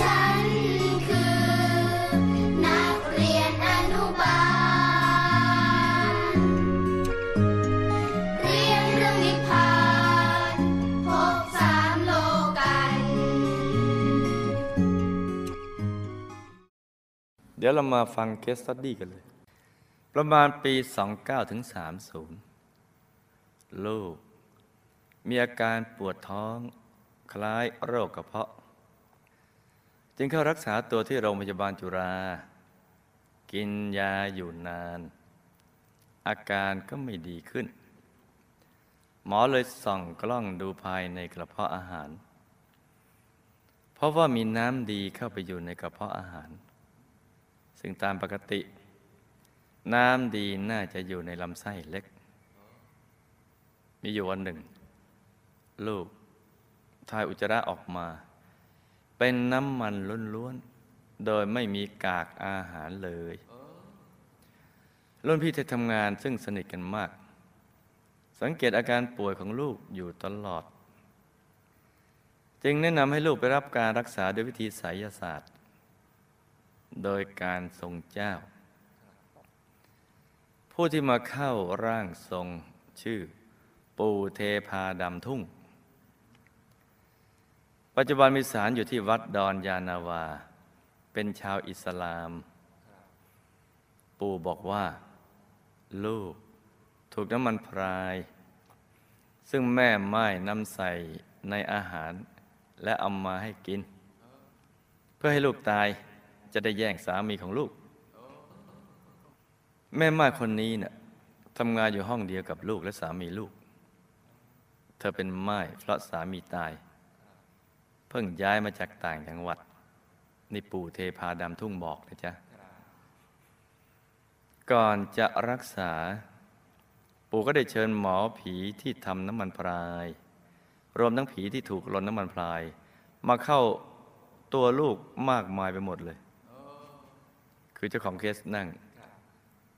ฉันคือนักเรียนอนุบาล เรียนเรื่องนิพพานภพสามโลกันต์ เดี๋ยวเรามาฟัง case study กันเลย ประมาณปี 29ถึง30 ลูก มีอาการปวดท้อง คล้ายโรคกระเพาะ จึงเข้ารักษาตัวที่โรงพยาบาลจุฬากินยาอยู่นาน อาการก็ไม่ดีขึ้น หมอเลยส่องกล้องดูภายในกระเพาะอาหาร เพราะว่ามีน้ำดีเข้าไปอยู่ในกระเพาะอาหาร ซึ่งตามปกติ น้ำดีน่าจะอยู่ในลำไส้เล็ก มีอยู่วันหนึ่ง ลูกทายอุจจาระออกมา เป็นน้ำมันล้วนๆ โดยไม่มีกากอาหารเลยรุ่นพี่ที่ทำงานซึ่งสนิทกันมาก สังเกตอาการป่วยของลูกอยู่ตลอด จึงแนะนำให้ลูกไปรับการรักษาด้วยวิธีไสยศาสตร์ โดยการทรงเจ้า ผู้ที่มาเข้าร่างทรงชื่อ ปู่เทพาดำทุ่ง ปัจจุบันมีสารอยู่ที่วัดดอนยานาวา เป็นชาวอิสลาม ปู่บอกว่า ลูก ถูกน้ำมันพราย ซึ่งแม่ไม้นำใส่ในอาหาร และเอามาให้กิน เพื่อให้ลูกตายจะได้แย่งสามีของลูก แม่ไม้คนนี้เนี่ยทำงานอยู่ห้องเดียวกับลูกและสามีลูก เธอเป็นไม้เพราะสามีตาย พิ่งย้ายมาจากต่างจังหวัดนี่ปู่เทพาดำทุ่งบอกนะจ๊ะ ก่อนจะรักษา ปู่ก็ได้เชิญหมอผีที่ทำน้ำมันพราย รวมทั้งผีที่ถูกลนน้ำมันพราย มาเข้าตัวลูกมากมายไปหมดเลย คือเจ้าของเคสนั่ง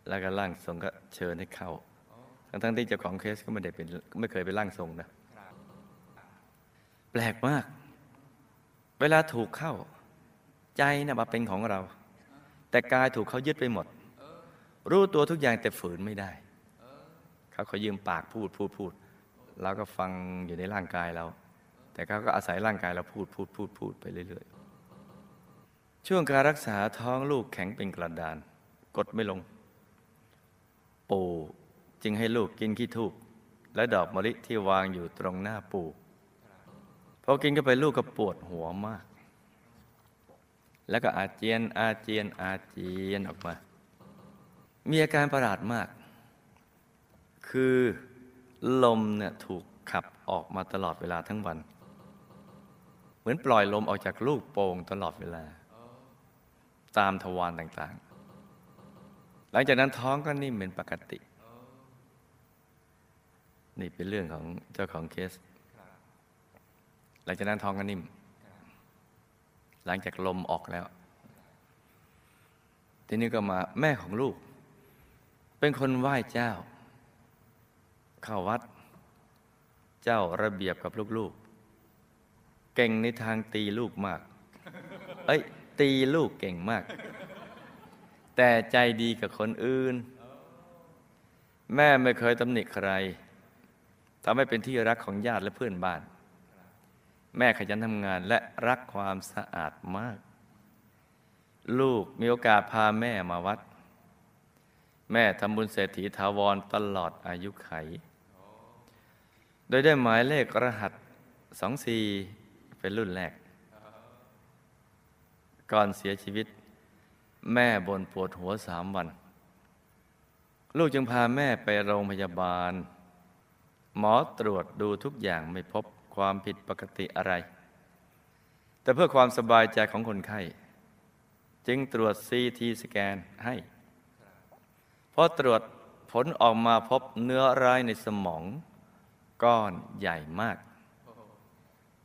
แล้วก็ร่างทรงก็เชิญให้เข้า ทั้งๆที่เจ้าของเคสก็ไม่ได้เป็นไม่เคยเป็นร่างทรงนะ แปลกมาก เวลาถูกเข้า ใจนะมาเป็นของเรา แต่กายถูกเขายึดไปหมด รู้ตัวทุกอย่างแต่ฝืนไม่ได้เขาขอยืมปากพูดพูดพูดเราก็ฟังอยู่ในร่างกายเรา แต่เขาก็อาศัยร่างกายเราพูดพูดพูดพูดไปเรื่อยๆ ช่วงการรักษาท้องลูกแข็งเป็นกระดาน กดไม่ลง ปู่จึงให้ลูกกินขี้ทูบและดอกมะลิที่วางอยู่ตรงหน้าปู่ พอกินเข้าไปลูกก็ปวดหัวมาก แล้วก็อาเจียน อาเจียน อาเจียนออกมา มีอาการประหลาดมาก คือลมเนี่ยถูกขับออกมาตลอดเวลาทั้งวัน เหมือนปล่อยลมออกจากลูกโป่งตลอดเวลา ตามทวารต่างๆ หลังจากนั้นท้องก็นิ่มเป็นปกติ นี่เป็นเรื่องของเจ้าของเคส หลังจากนั้นท้องก็นิ่ม หลังจากลมออกแล้ว ทีนี้ก็มาแม่ของลูก เป็นคนไหว้เจ้า เข้าวัด เจ้าระเบียบกับลูกๆ เก่งในทางตีลูกมาก เอ้ย ตีลูกเก่งมาก แต่ใจดีกับคนอื่น แม่ไม่เคยตำหนิใครทำให้เป็นที่รักของญาติและเพื่อนบ้าน แม่ขยันทำงานและรักความสะอาดมาก ลูกมีโอกาสพาแม่มาวัด แม่ทำบุญเศรษฐีถาวรตลอดอายุไข โดยได้หมายเลขรหัสสองสีเป็นรุ่นแรก ก่อนเสียชีวิต แม่บนปวดหัวสามวัน ลูกจึงพาแม่ไปโรงพยาบาล หมอตรวจดูทุกอย่างไม่พบ ความผิดปกติอะไร แต่เพื่อความสบายใจของคนไข้ จึงตรวจซีทีสแกนให้พอตรวจผลออกมาพบเนื้อร้ายในสมอง ก้อนใหญ่มาก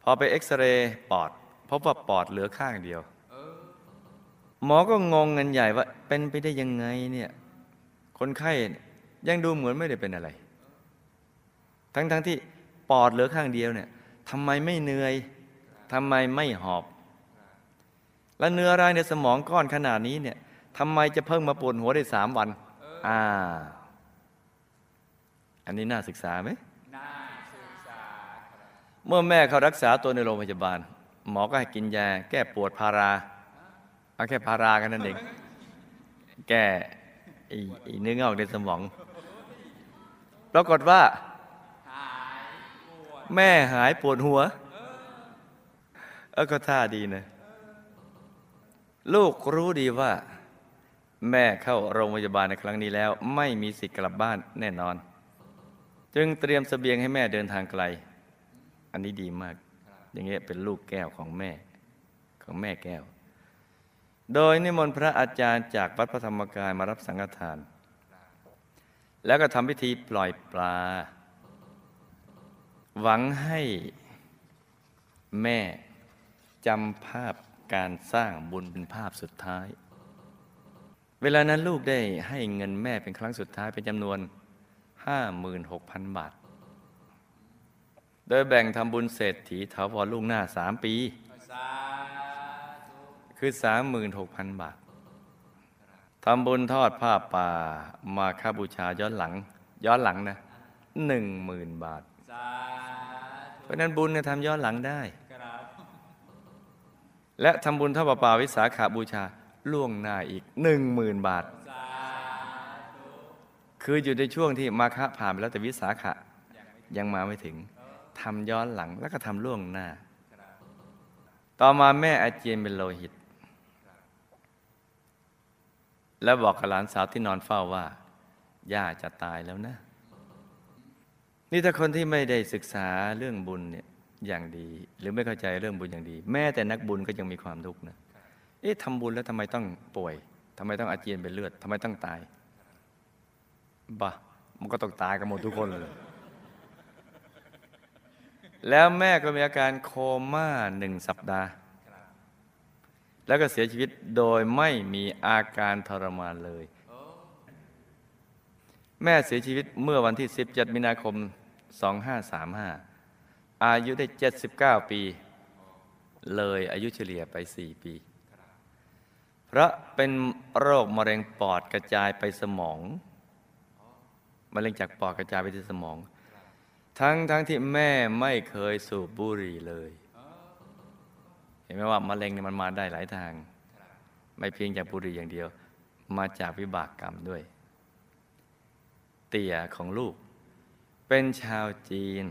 พอไปเอ็กซเรย์ปอด พบว่าปอดเหลือข้างเดียวหมอก็งงเงินใหญ่ว่า เป็นไปได้ยังไงเนี่ย คนไข้ยังดูเหมือนไม่ได้เป็นอะไร ทั้งๆทที่ปอดเหลือข้างเดียวเนี่ย ทำไมไม่เหนื่อยทำไมไม่หอบ และเนื้อร้ายในสมองก้อนขนาดนี้เนี่ยทำไมจะเพิ่งมาปวดหัวได้สามวันอ่า อันนี้น่าศึกษาไหมน่าศึกษาครับเมื่อแม่เขารักษาตัวในโรงพยาบาล หมอก็ให้กินยาแก้ปวดพาราเอาแค่พารากันนั่นเองแก้ไอ้ไอ้เนื้องอกในสมอง ปรากฏว่าหายปวด แม่หายปวดหัว เออก็ท่าดีนะ ลูกรู้ดีว่า แม่เข้าโรงพยาบาลในครั้งนี้แล้ว ไม่มีสิทธิ์กลับบ้านแน่นอน จึงเตรียมเสบียงให้แม่เดินทางไกล อันนี้ดีมาก อย่างเงี้ยเป็นลูกแก้วของแม่ของแม่แก้ว โดยนิมนต์พระอาจารย์จากวัดพระธรรมกายมารับสังฆทาน แล้วก็ทำพิธีปล่อยปลา หวังให้แม่จำภาพการสร้างบุญเป็นภาพสุดท้าย เวลานั้นลูกได้ให้เงินแม่เป็นครั้งสุดท้ายเป็นจำนวน 56,000 บาท โดยแบ่งทำบุญเศรษฐีถาวรลูกหน้าสามปีสาธุคือ 36,000 บาททำบุญทอดผ้าป่ามาค่าบูชาย้อนหลัง ย้อนหลังนะหนึ่งหมื่นบาท ราะฉะนั้นบุญเนี่ยทำย้อนหลังได้ครับและทำบุญทอดผ้าป่าวิสาขาบูชาล่วงหน้าอีกหนึ่งหมื่นบาทสาธุคืออยู่ในช่วงที่มาฆะผ่านไปแล้วแต่วิสาขะยังไม่ยังมาไม่ถึงทำย้อนหลังแล้วก็ทำล่วงหน้าครับต่อมาแม่อาเจียนเป็นโลหิต แล้วบอกกับหลานสาวที่นอนเฝ้าว่า ย่าจะตายแล้วนะ นี่ถ้าคนที่ไม่ได้ศึกษาเรื่องบุญเนี่ยอย่างดี หรือไม่เข้าใจเรื่องบุญอย่างดี แม้แต่นักบุญก็ยังมีความทุกข์นะเอ๊ะทำบุญแล้วทำไมต้องป่วยทำไมต้องอาเจียนเป็นเลือดทำไมต้องตายบ้ามันก็ต้องตายกันหมดทุกคนเลยแล้วแม่ก็มีอาการโคม่าหนึ่งสัปดาห์ แล้วก็เสียชีวิตโดยไม่มีอาการทรมานเลย แม่เสียชีวิตเมื่อวันที่ 17 มีนาคม 2535 อายุได้ 79 ปี เลยอายุเฉลี่ยไป 4 ปี เพราะเป็นโรคมะเร็งปอดกระจายไปสมอง มะเร็งจากปอดกระจายไปที่สมอง ทั้งทั้งที่แม่ไม่เคยสูบบุหรี่เลย เห็นไหมว่ามะเร็งเนี่ยมันมาได้หลายทาง ไม่เพียงจากบุหรี่อย่างเดียว มาจากวิบากกรรมด้วย เตี่ยของลูก เป็นชาวจีน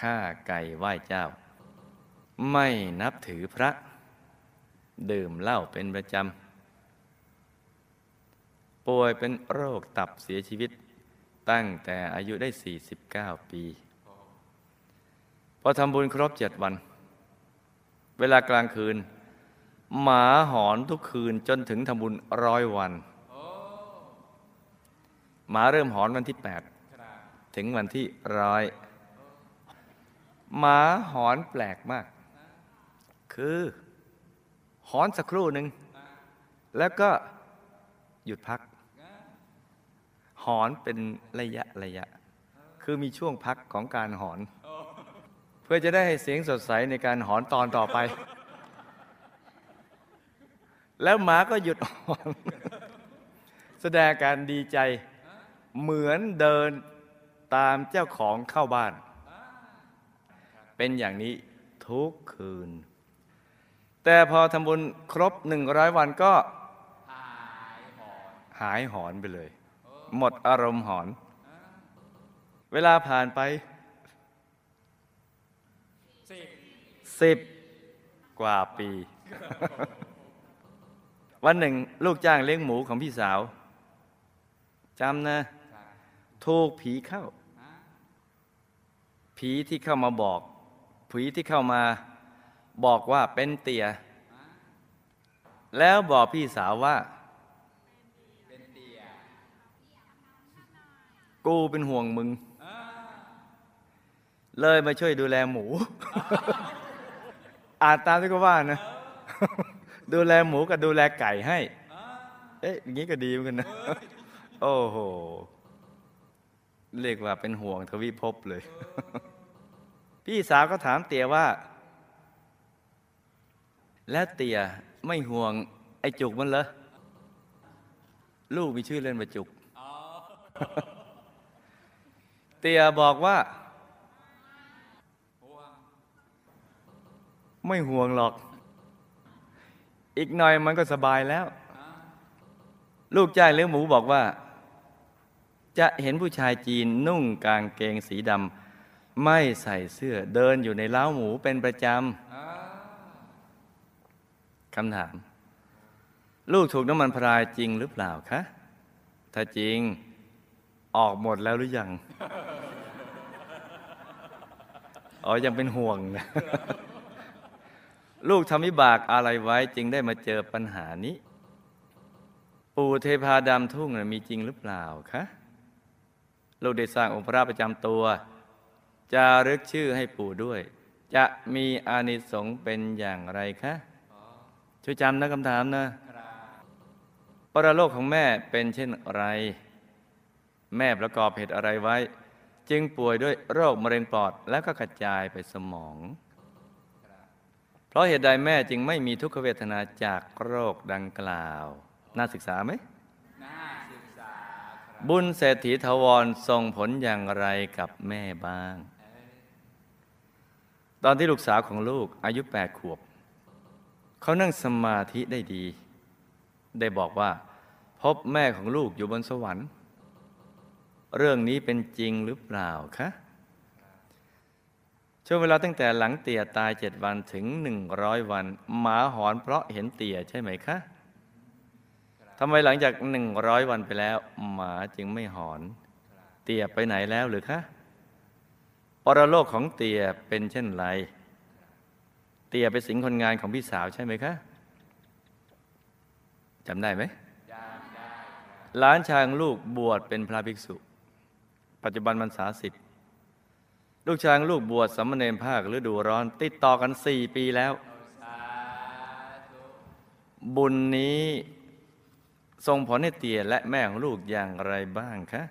ฆ่าไก่ไหว้เจ้า ไม่นับถือพระ ดื่มเหล้าเป็นประจำ ป่วยเป็นโรคตับเสียชีวิต ตั้งแต่อายุได้ 49 ปี พอทำบุญครบเจ็ดวัน เวลากลางคืน หมาหอนทุกคืนจนถึงทำบุญร้อยวัน หมาเริ่มหอนวันที่ 8 ถึงวันที่ร้อยหมาหอนแปลกมาก คือหอนสักครู่หนึ่ง แล้วก็หยุดพัก หอนเป็นระยะระยะ คือมีช่วงพักของการหอน เพื่อจะได้ให้เสียงสดใสในการหอนตอนต่อไป แล้วหมาก็หยุดหอน แสดงการดีใจเหมือนเดิน ตามเจ้าของเข้าบ้าน เป็นอย่างนี้ทุกคืน แต่พอทำบุญครบหนึ่งร้อยวันก็ หายหอนหายหอนไปเลย หมดอารมณ์หอน เวลาผ่านไปสิบสิบกว่าปี วันหนึ่งลูกจ้างเลี้ยงหมูของพี่สาวจำนะครับถูกผีเข้า ผีที่เข้ามาบอก ผีที่เข้ามาบอกว่าเป็นเตีย แล้วบอกพี่สาวว่าเป็นเตียกูเป็นห่วงมึง เลยมาช่วยดูแลหมูอ่านตามที่เขาว่านะ ดูแลหมูกับดูแลไก่ให้ เอ๊ะอย่างนี้ก็ดีเหมือนกันนะ โอ้โห เรียกว่าเป็นห่วงทวิภพเลย พี่สาวก็ถามเตียว่า แล้วเตียไม่ห่วงไอ้จุกมันเหรอลูกมีชื่อเล่นว่าจุก เตียบอกว่าห่วงไม่ห่วงหรอก อีกหน่อยมันก็สบายแล้ว ลูกจ้างเลี้ยงหมูบอกว่า จะเห็นผู้ชายจีนนุ่งกางเกงสีดำ ไม่ใส่เสื้อเดินอยู่ในเล้าหมูเป็นประจำคำถาม ลูกถูกน้ำมันพรายจริงหรือเปล่าคะ ถ้าจริงออกหมดแล้วหรือยัง อ๋อ ยังเป็นห่วงนะ ลูกทำวิบากอะไรไว้จึงได้มาเจอปัญหานี้ ปู่เทพาดำทุ่งนะมีจริงหรือเปล่าคะ ลูกได้สร้างองค์พระประจำตัว จะรึกชื่อให้ปู่ด้วย จะมีอานิสงส์เป็นอย่างไรคะช่วยจำนะคำถามนะครับปรโลกของแม่เป็นเช่นไร แม่ประกอบเหตุอะไรไว้ จึงป่วยด้วยโรคมะเร็งปอดแล้วก็กระจายไปสมอง เพราะเหตุใดแม่จึงไม่มีทุกขเวทนาจากโรคดังกล่าว น่าศึกษาไหมน่าศึกษาครับบุญเศรษฐีทวรส่งผลอย่างไรกับแม่บ้าง ตอนที่ลูกสาวของลูกอายุแปดขวบ เขานั่งสมาธิได้ดี ได้บอกว่า พบแม่ของลูกอยู่บนสวรรค์ เรื่องนี้เป็นจริงหรือเปล่าคะ ช่วงเวลาตั้งแต่หลังเตี่ยตายเจ็ดวันถึงหนึ่งร้อยวัน หมาหอนเพราะเห็นเตี่ยใช่ไหมคะทำไมหลังจากหนึ่งร้อยวันไปแล้ว หมาจึงไม่หอน เตี่ยไปไหนแล้วหรือคะ ปรโลกของเตียเป็นเช่นไร เตียเป็นสิงคนงานของพี่สาวใช่ไหมคะจำได้ไหมจำได้หลานชายของลูกบวชเป็นพระภิกษุ ปัจจุบันมันษาสิทธิ์ลูกชายของลูกบวชสามเณรภาคฤดูร้อน ติดต่อกันสี่ปีแล้ว บุญนี้ส่งผลให้เตียและแม่ของลูกอย่างไรบ้างคะ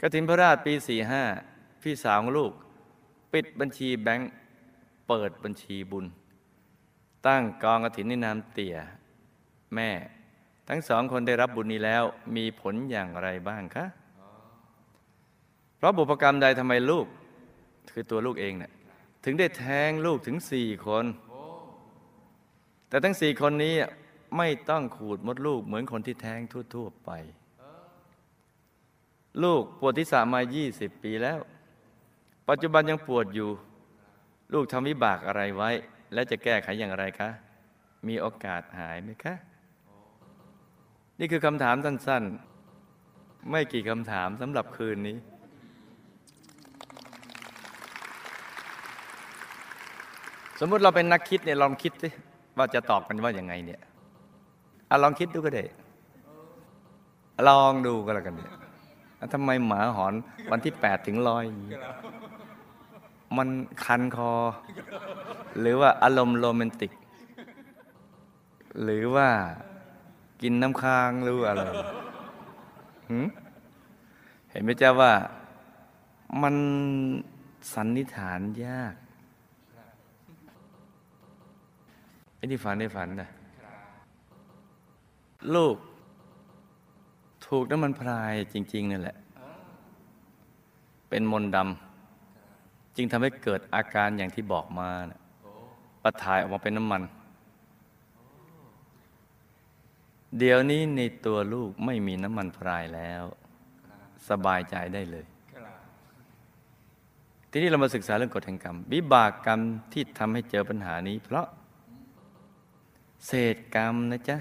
กฐินพระราชปีสี่ห้าพี่สาวลูก ปิดบัญชีแบงก์เปิดบัญชีบุญ ตั้งกองกฐินในนามเตี่ย แม่ ทั้งสองคนได้รับบุญนี้แล้วมีผลอย่างไรบ้างคะเพราะบุพกรรมใดทำไมลูก คือตัวลูกเองเนี่ยถึงได้แท้งลูกถึงสี่คน แต่ทั้งสี่คนนี้ไม่ต้องขูดมดลูกเหมือนคนที่แท้งทั่ว ๆ ไป ลูกปวดที่สามา20ปีแล้ว ปัจจุบันยังปวดอยู่ ลูกทำวิบากอะไรไว้ และจะแก้ไขอย่างไรคะ มีโอกาสหายไหมคะ นี่คือคำถามสั้น ๆ ไม่กี่คำถามสำหรับคืนนี้ สมมุติเราเป็นนักคิดเนี่ยลองคิดสิว่าจะตอบกันว่าอย่างไงเนี่ยอะลองคิดดูก็ได้ ลองดูก็แล้วกันเนี่ย ทำไมหมาหอนวันที่แปดถึงร้อยอย่างนี้มันคันคอ หรือว่าอารมณ์โรแมนติก หรือว่ากินน้ำค้างหรืออะไรเห็นไหมเจ้าว่ามันสันนิษฐานยากไอ้ที่ฝันได้ฝันนะลูก ถูกน้ำมันพรายจริง ๆนั่นแหละ เป็นมนต์ดำจึงทำให้เกิดอาการอย่างที่บอกมานะประถ่ายออกมาเป็นน้ำมัน เดี๋ยวนี้ในตัวลูกไม่มีน้ำมันพรายแล้ว สบายใจได้เลย ทีนี้เรามาศึกษาเรื่องกฎแห่งกรรม วิบากกรรมที่ทำให้เจอปัญหานี้ เพราะเศษกรรมนะจ๊ะ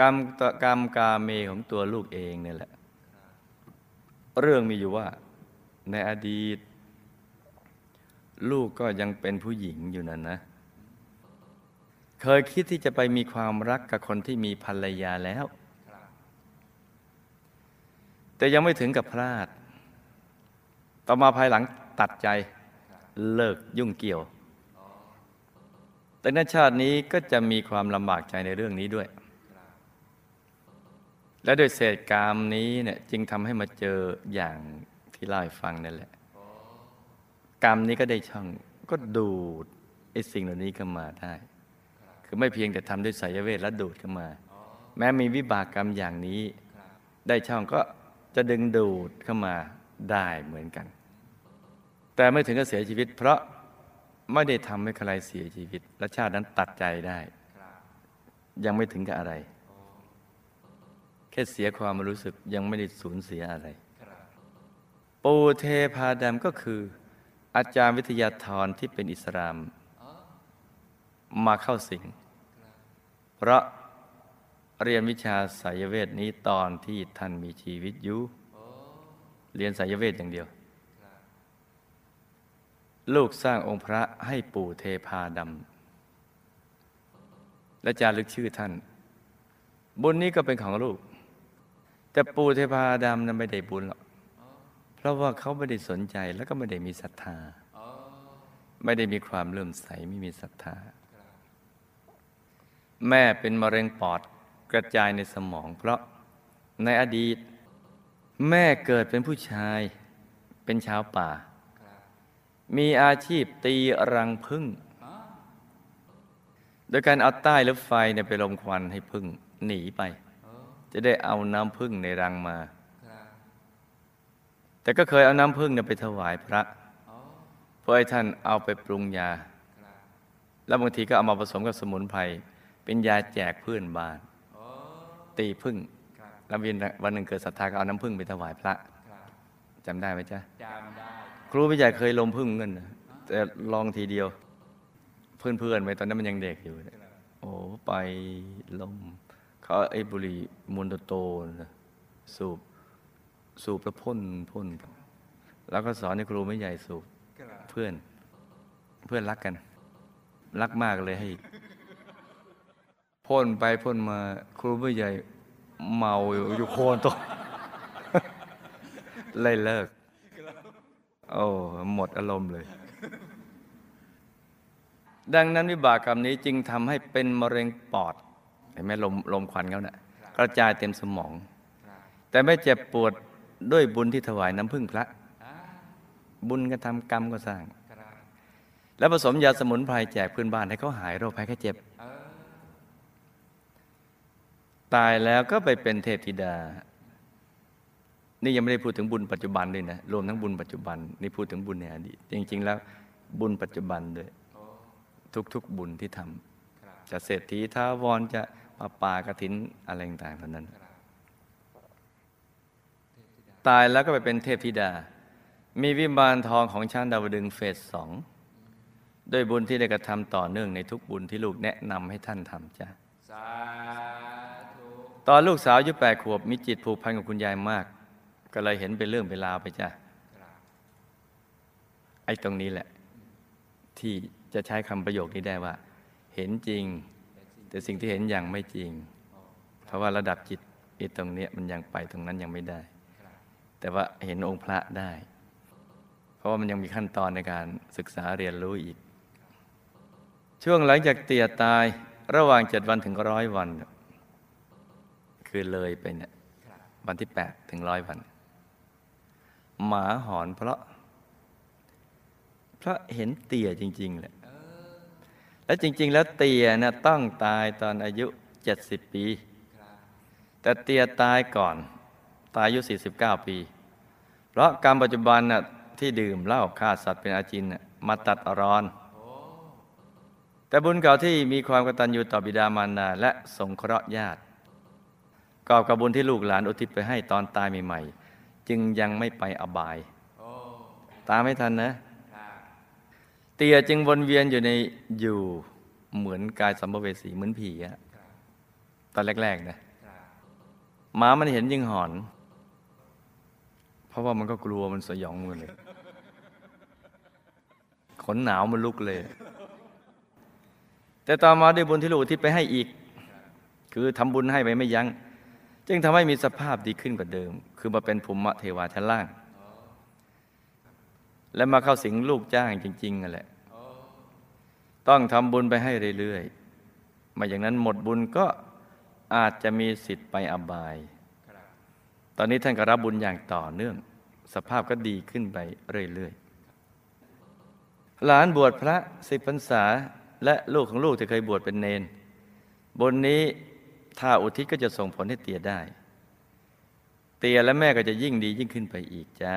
กรรมตกรรมกาเมของตัวลูกเองเนี่ยแหละ เรื่องมีอยู่ว่า ในอดีต ลูกก็ยังเป็นผู้หญิงอยู่นั่นนะ เคยคิดที่จะไปมีความรักกับคนที่มีภรรยาแล้ว แต่ยังไม่ถึงกับพลาด ต่อมาภายหลังตัดใจเลิกยุ่งเกี่ยว แต่ในชาตินี้ก็จะมีความลำบากใจในเรื่องนี้ด้วย และโดยเศษกรรมนี้เนี่ยจึงทำให้มาเจออย่างที่เล่าให้ฟังนั่นแหละ กรรมนี้ก็ได้ช่องก็ดูดไอ้สิ่งเหล่านี้เข้ามาได้ คือไม่เพียงแต่ทำด้วยสายเวทและดูดเข้ามา แม้มีวิบากกรรมอย่างนี้ ได้ช่องก็จะดึงดูดเข้ามาได้เหมือนกัน แต่ไม่ถึงกับเสียชีวิต เพราะไม่ได้ทำให้ใครเสียชีวิต และชาตินั้นตัดใจได้ ยังไม่ถึงกับอะไร แค่เสียความรู้สึกยังไม่ได้สูญเสียอะไร ปูเทพาดำก็คือ อาจารย์วิทยาธรที่เป็นอิสลาม มาเข้าสิง เพราะเรียนวิชาสายเวทนี้ตอนที่ท่านมีชีวิตอยู่เรียนสายเวทอย่างเดียว ลูกสร้างองค์พระให้ปู่เทพาดำและจารึกชื่อท่านบุญนี้ก็เป็นของลูก แต่ปู่เทพาดำนั้นไม่ได้บุญหรอก เพราะว่าเขาไม่ได้สนใจแล้วก็ไม่ได้มีศรัทธา ไม่ได้มีความเลื่อมใสไม่มีศรัทธา แม่เป็นมะเร็งปอดกระจายในสมอง เพราะในอดีต แม่เกิดเป็นผู้ชายเป็นชาวป่า มีอาชีพตีรังพึ่ง โดยการเอาใต้รือไฟเนี่ยไปลมควันให้พึ่งหนีไป จะได้เอาน้ำพึ่งในรังมา แต่ก็เคยเอาน้ำพึ่งเนี่ยไปถวายพระเพื่อให้ท่านเอาไปปรุงยา แล้วบางทีก็เอามาผสมกับสมุนไพรเป็นยาแจกเพื่อนบ้าน ตีพึ่งแล้ววันวันหนึ่งเกิดศรัทธาก็เอาน้ำพึ่งไปถวายพระจำได้ไหมจ๊ะจำได้ครูพี่ใหญ่เคยลมพึ่งเงินนะแต่ลองทีเดียวเพื่อนเพื่อนๆไปตอนนั้นมันยังเด็กอยู่เนี่ยโอ้ไปลม เขาไอ้บุหรี่มวนโตนะสูบสูบแล้วพ่นพ่น แล้วก็สอนให้ครูไม่ใหญ่สูบเพื่อนเพื่อนรักกัน รักมากเลยให้พ่นไปพ่นมาครูไม่ใหญ่เมาอยู่อยู่โคนโตะเลยเลิก โอ้หมดอารมณ์เลย ดังนั้นวิบากกรรมนี้จึงทำให้เป็นมะเร็งปอด ห็นไหมลมลมควันเขาเนะ่ะกระจายเต็มสมอง แต่ไม่เจ็บปวดด้วยบุญที่ถวายน้ำพึ่งพระ บุญก็ทำกรรมก็สร้าง แล้วผสมยาสมุนไพรแจกเพื่อนบ้านให้เขาหายโรคภัยแค่เจ็บ ตายแล้วก็ไปเป็นเทพธิดา นี่ยังไม่ได้พูดถึงบุญปัจจุบันด้วยนะ รวมทั้งบุญปัจจุบัน นี่พูดถึงบุญในอดีตจริง ๆ แล้วบุญปัจจุบันด้วย ทุกๆบุญที่ทำจะเศรษฐีท้าวรจะ ปาปากระถินอะไรต่างๆเหล่านั้น ตายแล้วก็ไปเป็นเทพธิดา มีวิมานทองของชั้นดาวดึงเฟสสองด้วยบุญที่ได้กระทำต่อเนื่องในทุกบุญที่ลูกแนะนำให้ท่านทำจ้ะสาตอนลูกสาวอายุแปดขวบมีจิตผูกพันกับคุณยายมาก ก็เลยเห็นเป็นเรื่องเป็นราวไปจ้ะไอ้ตรงนี้แหละ ที่จะใช้คำประโยคนี้ได้ว่า เห็นจริง แต่สิ่งที่เห็นอย่างไม่จริง เพราะว่าระดับจิตไอ้ตรงเนี้ยมันยังไปตรงนั้นยังไม่ได้ แต่ว่าเห็นองค์พระได้ เพราะว่ามันยังมีขั้นตอนในการศึกษาเรียนรู้อีก ช่วงหลังจากเตี่ยตายระหว่างเจ็ดวันถึงร้อยวัน คือเลยไปเนี่ยวันที่แปดถึงร้อยวัน หมาหอนเพราะ เพราะเห็นเตี่ยจริง ๆ แหละ แล้วจริง ๆ แล้วเตี่ยนะต้องตายตอนอายุเจ็ดสิบปี แต่เตี่ยตายก่อนตายอายุ 49 ปี เพราะกรรมปัจจุบันน่ะที่ดื่มเหล้าฆ่าสัตว์เป็นอาจินนะมาตัดอรอน แต่บุญเก่าที่มีความกตัญญูต่อบิดามารดาและสงเคราะห์ญาติกอบกับบุญที่ลูกหลานอุทิศไปให้ตอนตายใหม่ๆ จึงยังไม่ไปอบาย ตามไม่ทันนะ เตียจึงวนเวียนอยู่ในอยู่เหมือนกายสัมภเวสีเหมือนผีอะตอนแรกๆนะหมามันเห็นยิ่งหอน เพราะว่ามันก็กลัวมันสยองมันเลย ขนหนาวมันลุกเลย แต่ต่อมาด้วยบุญที่ลูกที่ไปให้อีก คือทำบุญให้ไปไม่ยัง้ง จึงทำให้มีสภาพดีขึ้นกว่าเดิม คือมาเป็นภูมิเทวาชั้นล่าง และมาเข้าสิงลูกจ้างจริงๆนั่นแหละ ต้องทำบุญไปให้เรื่อยๆไม่อย่างนั้นหมดบุญก็อาจจะมีสิทธิ์ไปอบาย ตอนนี้ท่านก็รับบุญอย่างต่อเนื่อง สภาพก็ดีขึ้นไปเรื่อยๆ หลานบวชพระสิบพรรษา และลูกของลูกที่เคยบวชเป็นเนน บนนี้ถ้าอุทิศก็จะส่งผลให้เตียได้ เตียและแม่ก็จะยิ่งดียิ่งขึ้นไปอีกจ้า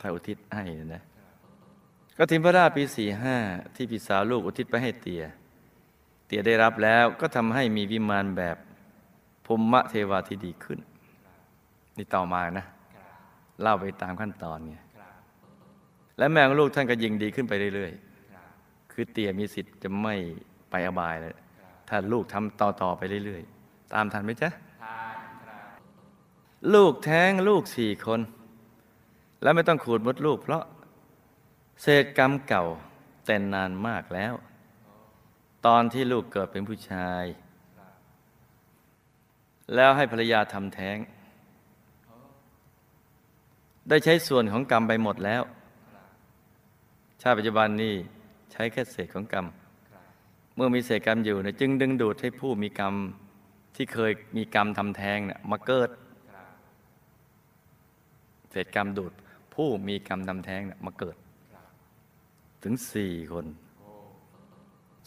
ถ้าอุทิศให้นะ ก็ทิมพระราชปีสี่ห้าที่พี่สาวลูกอุทิศไปให้เตีย เตียได้รับแล้วก็ทำให้มีวิมานแบบภูมิเทวาที่ดีขึ้น นี่ต่อมานะ เล่าไปตามขั้นตอนไงและแม่ของลูกท่านก็ยิงดีขึ้นไปเรื่อยๆ คือเตี่ยมีสิทธิ์จะไม่ไปอบายเลยถ้าลูกทำต่อๆไปเรื่อยๆ ตามทันไหมจ๊ะลูกแท้งลูกสี่คน แล้วไม่ต้องขูดมดลูกเพราะ เศษกรรมเก่าแต่นานมากแล้ว ตอนที่ลูกเกิดเป็นผู้ชาย แล้วให้ภรรยาทำแท้ง ได้ใช้ส่วนของกรรมไปหมดแล้ว ชาติปัจจุบันนี้ใช้แค่เศษของกรรม เมื่อมีเศษกรรมอยู่เนี่ยจึงดึงดูดให้ผู้มีกรรมที่เคยมีกรรมทำแท้งเนี่ยมาเกิด เศษกรรมดูดผู้มีกรรมทำแท้งเนี่ยมาเกิด ถึงสี่คน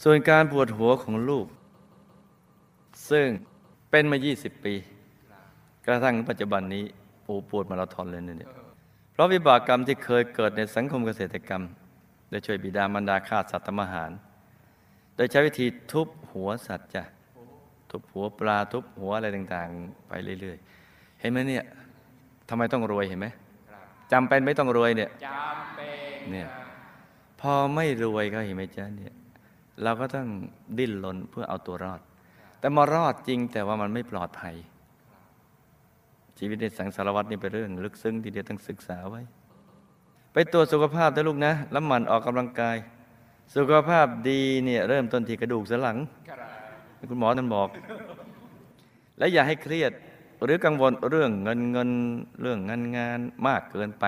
ส่วนการปวดหัวของลูก ซึ่งเป็นมา 20 ปี กระทั่งปัจจุบันนี้โอ้ปวดมาราธอนเลยเนี่ยเพราะวิบากกรรมที่เคยเกิดในสังคมเกษตรกรรม ได้ช่วยบิดามารดาฆ่าสัตว์ทำอาหาร โดยใช้วิธีทุบหัวสัตว์จ้ะทุบหัวปลาทุบหัวอะไรต่างๆ ไปเรื่อยๆ เห็นไหมเนี่ยทำไมต้องรวยเห็นไหมจำเป็นไม่ต้องรวยเนี่ยจำเป็นเนี่ยครับ พอไม่รวยก็เห็นไหมจ๊ะเนี่ยเราก็ต้องดิ้นรนเพื่อเอาตัวรอด แต่มารอดจริงแต่ว่ามันไม่ปลอดภัย ชีวิตในสังสารวัตรนี่เป็นเรื่อง ลึกซึ้งทีเดียวต้องศึกษาไว้ ไปตรวจสุขภาพนะลูกนะแล้วหมั่นออกกำลังกาย สุขภาพดีเนี่ยเริ่มต้นที่กระดูกสันหลัง คุณหมอท่านบอก และอย่าให้เครียดหรือกังวลเรื่องเงินเงินเรื่องงานงานมากเกินไป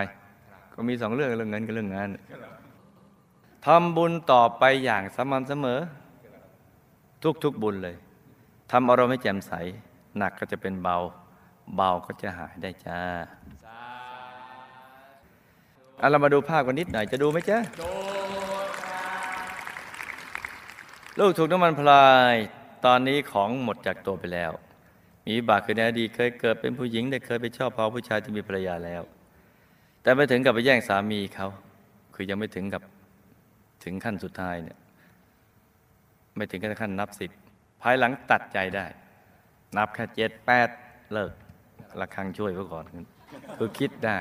ก็มีสองเรื่องเรื่องเงินกับเรื่องงาน ทำบุญต่อไปอย่างสม่ำเสมอ ทุกๆบุญเลยทำอารมณ์ให้แจ่มใส หนักก็จะเป็นเบา เบาก็จะหายได้จ้าเอาเรามาดูภาพกันนิดหน่อย จะดูไหมจ๊ะลูกถูกน้ำมันพลาย ตอนนี้ของหมดจากตัวไปแล้ว มีบาคือในอดีตเคยเกิดเป็นผู้หญิง ได้เคยไปชอบพอผู้ชายที่มีภรรยาแล้ว แต่ไม่ถึงกับไปแย่งสามีเขา คือยังไม่ถึงกับ ถึงขั้นสุดท้ายเนี่ยไม่ถึงขั้นนับสิบภายหลังตัดใจได้ นับแค่เจ็ดแปดเลิกระคังช่วยไว้ก่อนคือคิดได้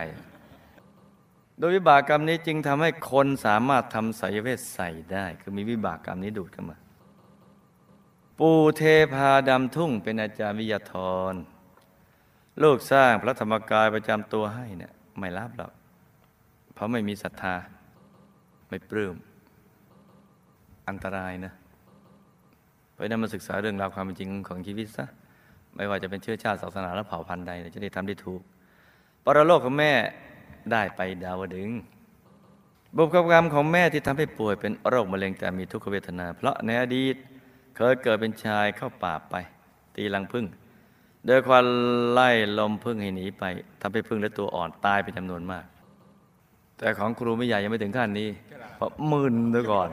โดยวิบากกรรมนี้จึงทำให้คนสามารถทำสายเวทใส่ได้ คือมีวิบากกรรมนี้ดูดเข้ามา ปู่เทพาดำทุ่งเป็นอาจารย์วิทยาธรลูกสร้างพระธรรมกายประจำตัวให้เนี่ยไม่รับหรอกเพราะไม่มีศรัทธาไม่ปลื้ม อันตรายนะเพราะนั้นมาศึกษาเรื่องราวความเป็นจริงของชีวิตซะไม่ว่าจะเป็นเชื้อชาติศาสนาและเผ่าพันธุ์ใดจะได้ทำได้ถูก ปรโลกของแม่ได้ไปดาวดึงบุพกรรมของแม่ที่ทำให้ป่วยเป็นโรคมะเร็งแต่มีทุกขเวทนา เพราะในอดีตเคยเกิดเป็นชายเข้าป่าไป ตีลังพึ่งโดยควันไล่ลมพึ่งให้หนีไปทำให้พึ่งและตัวอ่อนตายเป็นจำนวนมาก แต่ของครูไม่ใหญ่ยังไม่ถึงขั้นนี้ เพราะมึนเด้วยก่อน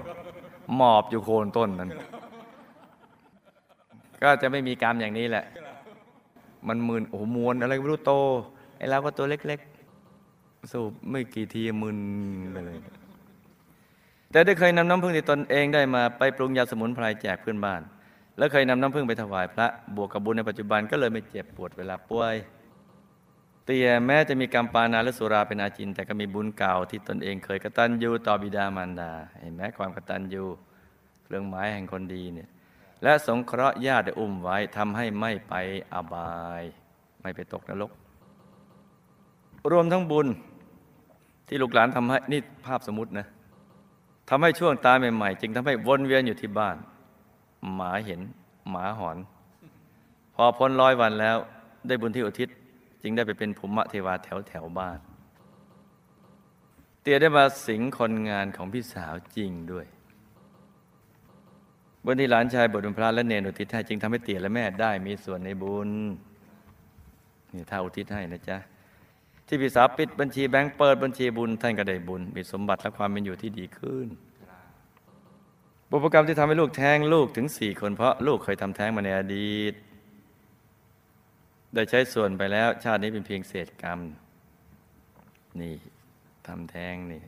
หมอบอยู่โคนต้นนั้น ก็จะไม่มีกรรมอย่างนี้แหละ มันมึนโอ้หมวนอะไรไม่รู้โตไอ้เราก็ตัวเล็กๆ สูบไม่กี่ทีมึนไปเลย แต่ได้เคยนำน้ำพึ่งที่ตนเองได้มาไปปรุงยาสมุนไพรแจกเพื่อนบ้าน แล้วเคยนำน้ำพึ่งไปถวายพระบวกกับบุญในปัจจุบันก็เลยไม่เจ็บปวดเวลาป่วย เตียแม้จะมีกรรมปานาและสุราเป็นอาจิน แต่ก็มีบุญเก่าที่ตนเองเคยกตัญญูต่อบิดามารดาเห็นไหมความกตัญญูเครื่องหมายแห่งคนดีเนี่ยและสงเคราะห์ญาติได้อุ้มไว้ทำให้ไม่ไปอบาย ไม่ไปตกนรก รวมทั้งบุญที่ลูกหลานทำให้นี่ภาพสมมตินะทำให้ช่วงตายใหม่ๆ จึงทำให้วนเวียนอยู่ที่บ้าน หมาเห็นหมาหอน พอพ้นร้อยวันแล้วได้บุญที่อุทิศ จึงได้ไปเป็นภูมิเทวาแถวแถวบ้าน เตียได้มาสิงคนงานของพี่สาวจริงด้วยบนที่หลานชายบวชเป็นพระและเนรอุทิศให้จึงทำให้เตียและแม่ได้มีส่วนในบุญนี่ถ้าอุทิศให้นะจ๊ะที่พี่สาวปิดบัญชีแบงก์เปิดบัญชีบุญท่านก็ได้บุญ มีสมบัติและความเป็นอยู่ที่ดีขึ้น บุพกรรมที่ทำให้ลูกแท้งลูกถึงสี่คนเพราะลูกเคยทำแท้งมาในอดีต ได้ใช้ส่วนไปแล้ว ชาตินี้เป็นเพียงเศษกรรม นี่ทำแท้งนี่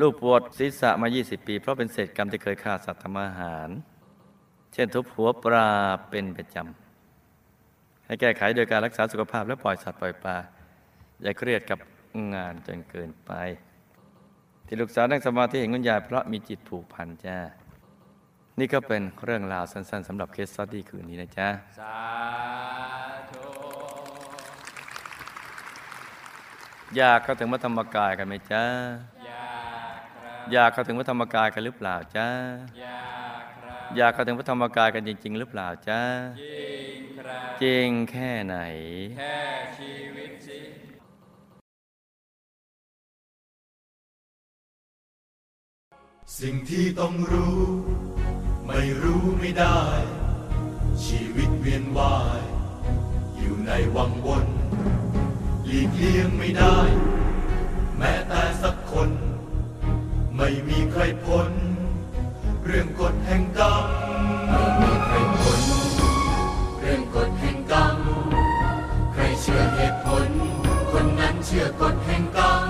ลูกปวดศีรษะมา 20 ปี เพราะเป็นเศษกรรมที่เคยฆ่าสัตว์ทำอาหาร เช่นทุบหัวปลาเป็นประจำ ให้แก้ไขโดยการรักษาสุขภาพและปล่อยสัตว์ปล่อยปลา อย่าเครียดกับงานจนเกินไป ที่ลูกสาวนั่งสมาธิเห็นคุณยายเพราะมีจิตผูกพันจ้า นี่ก็เป็นเรื่องราวสั้นๆสำหรับเคสสตดี้คืนนี้นะจ๊ะ สาธุ อยากเข้าถึงวัดธรรมกายกันไหมจ๊ะ อยากครับอยากเข้าถึงวัดธรรมกายกันหรือเปล่าจ๊ะ อยากครับอยากเข้าถึงวัดธรรมกายกันจริง ๆ หรือเปล่าจ๊ะ จริงครับ จริงแค่ไหน แค่ชีวิตสิสิ่งที่ต้องรู้ ไม่รู้ไม่ได้ ชีวิตเวียนว่าย อยู่ในวังวนหลีกเลี่ยงไม่ได้ แม้แต่สักคน ไม่มีใครพ้น เรื่องกฎแห่งกรรมไม่มีใครพ้นเรื่องกฎแห่งกรรมใครเชื่อเหตุผล คนนั้นเชื่อกฎแห่งกรรม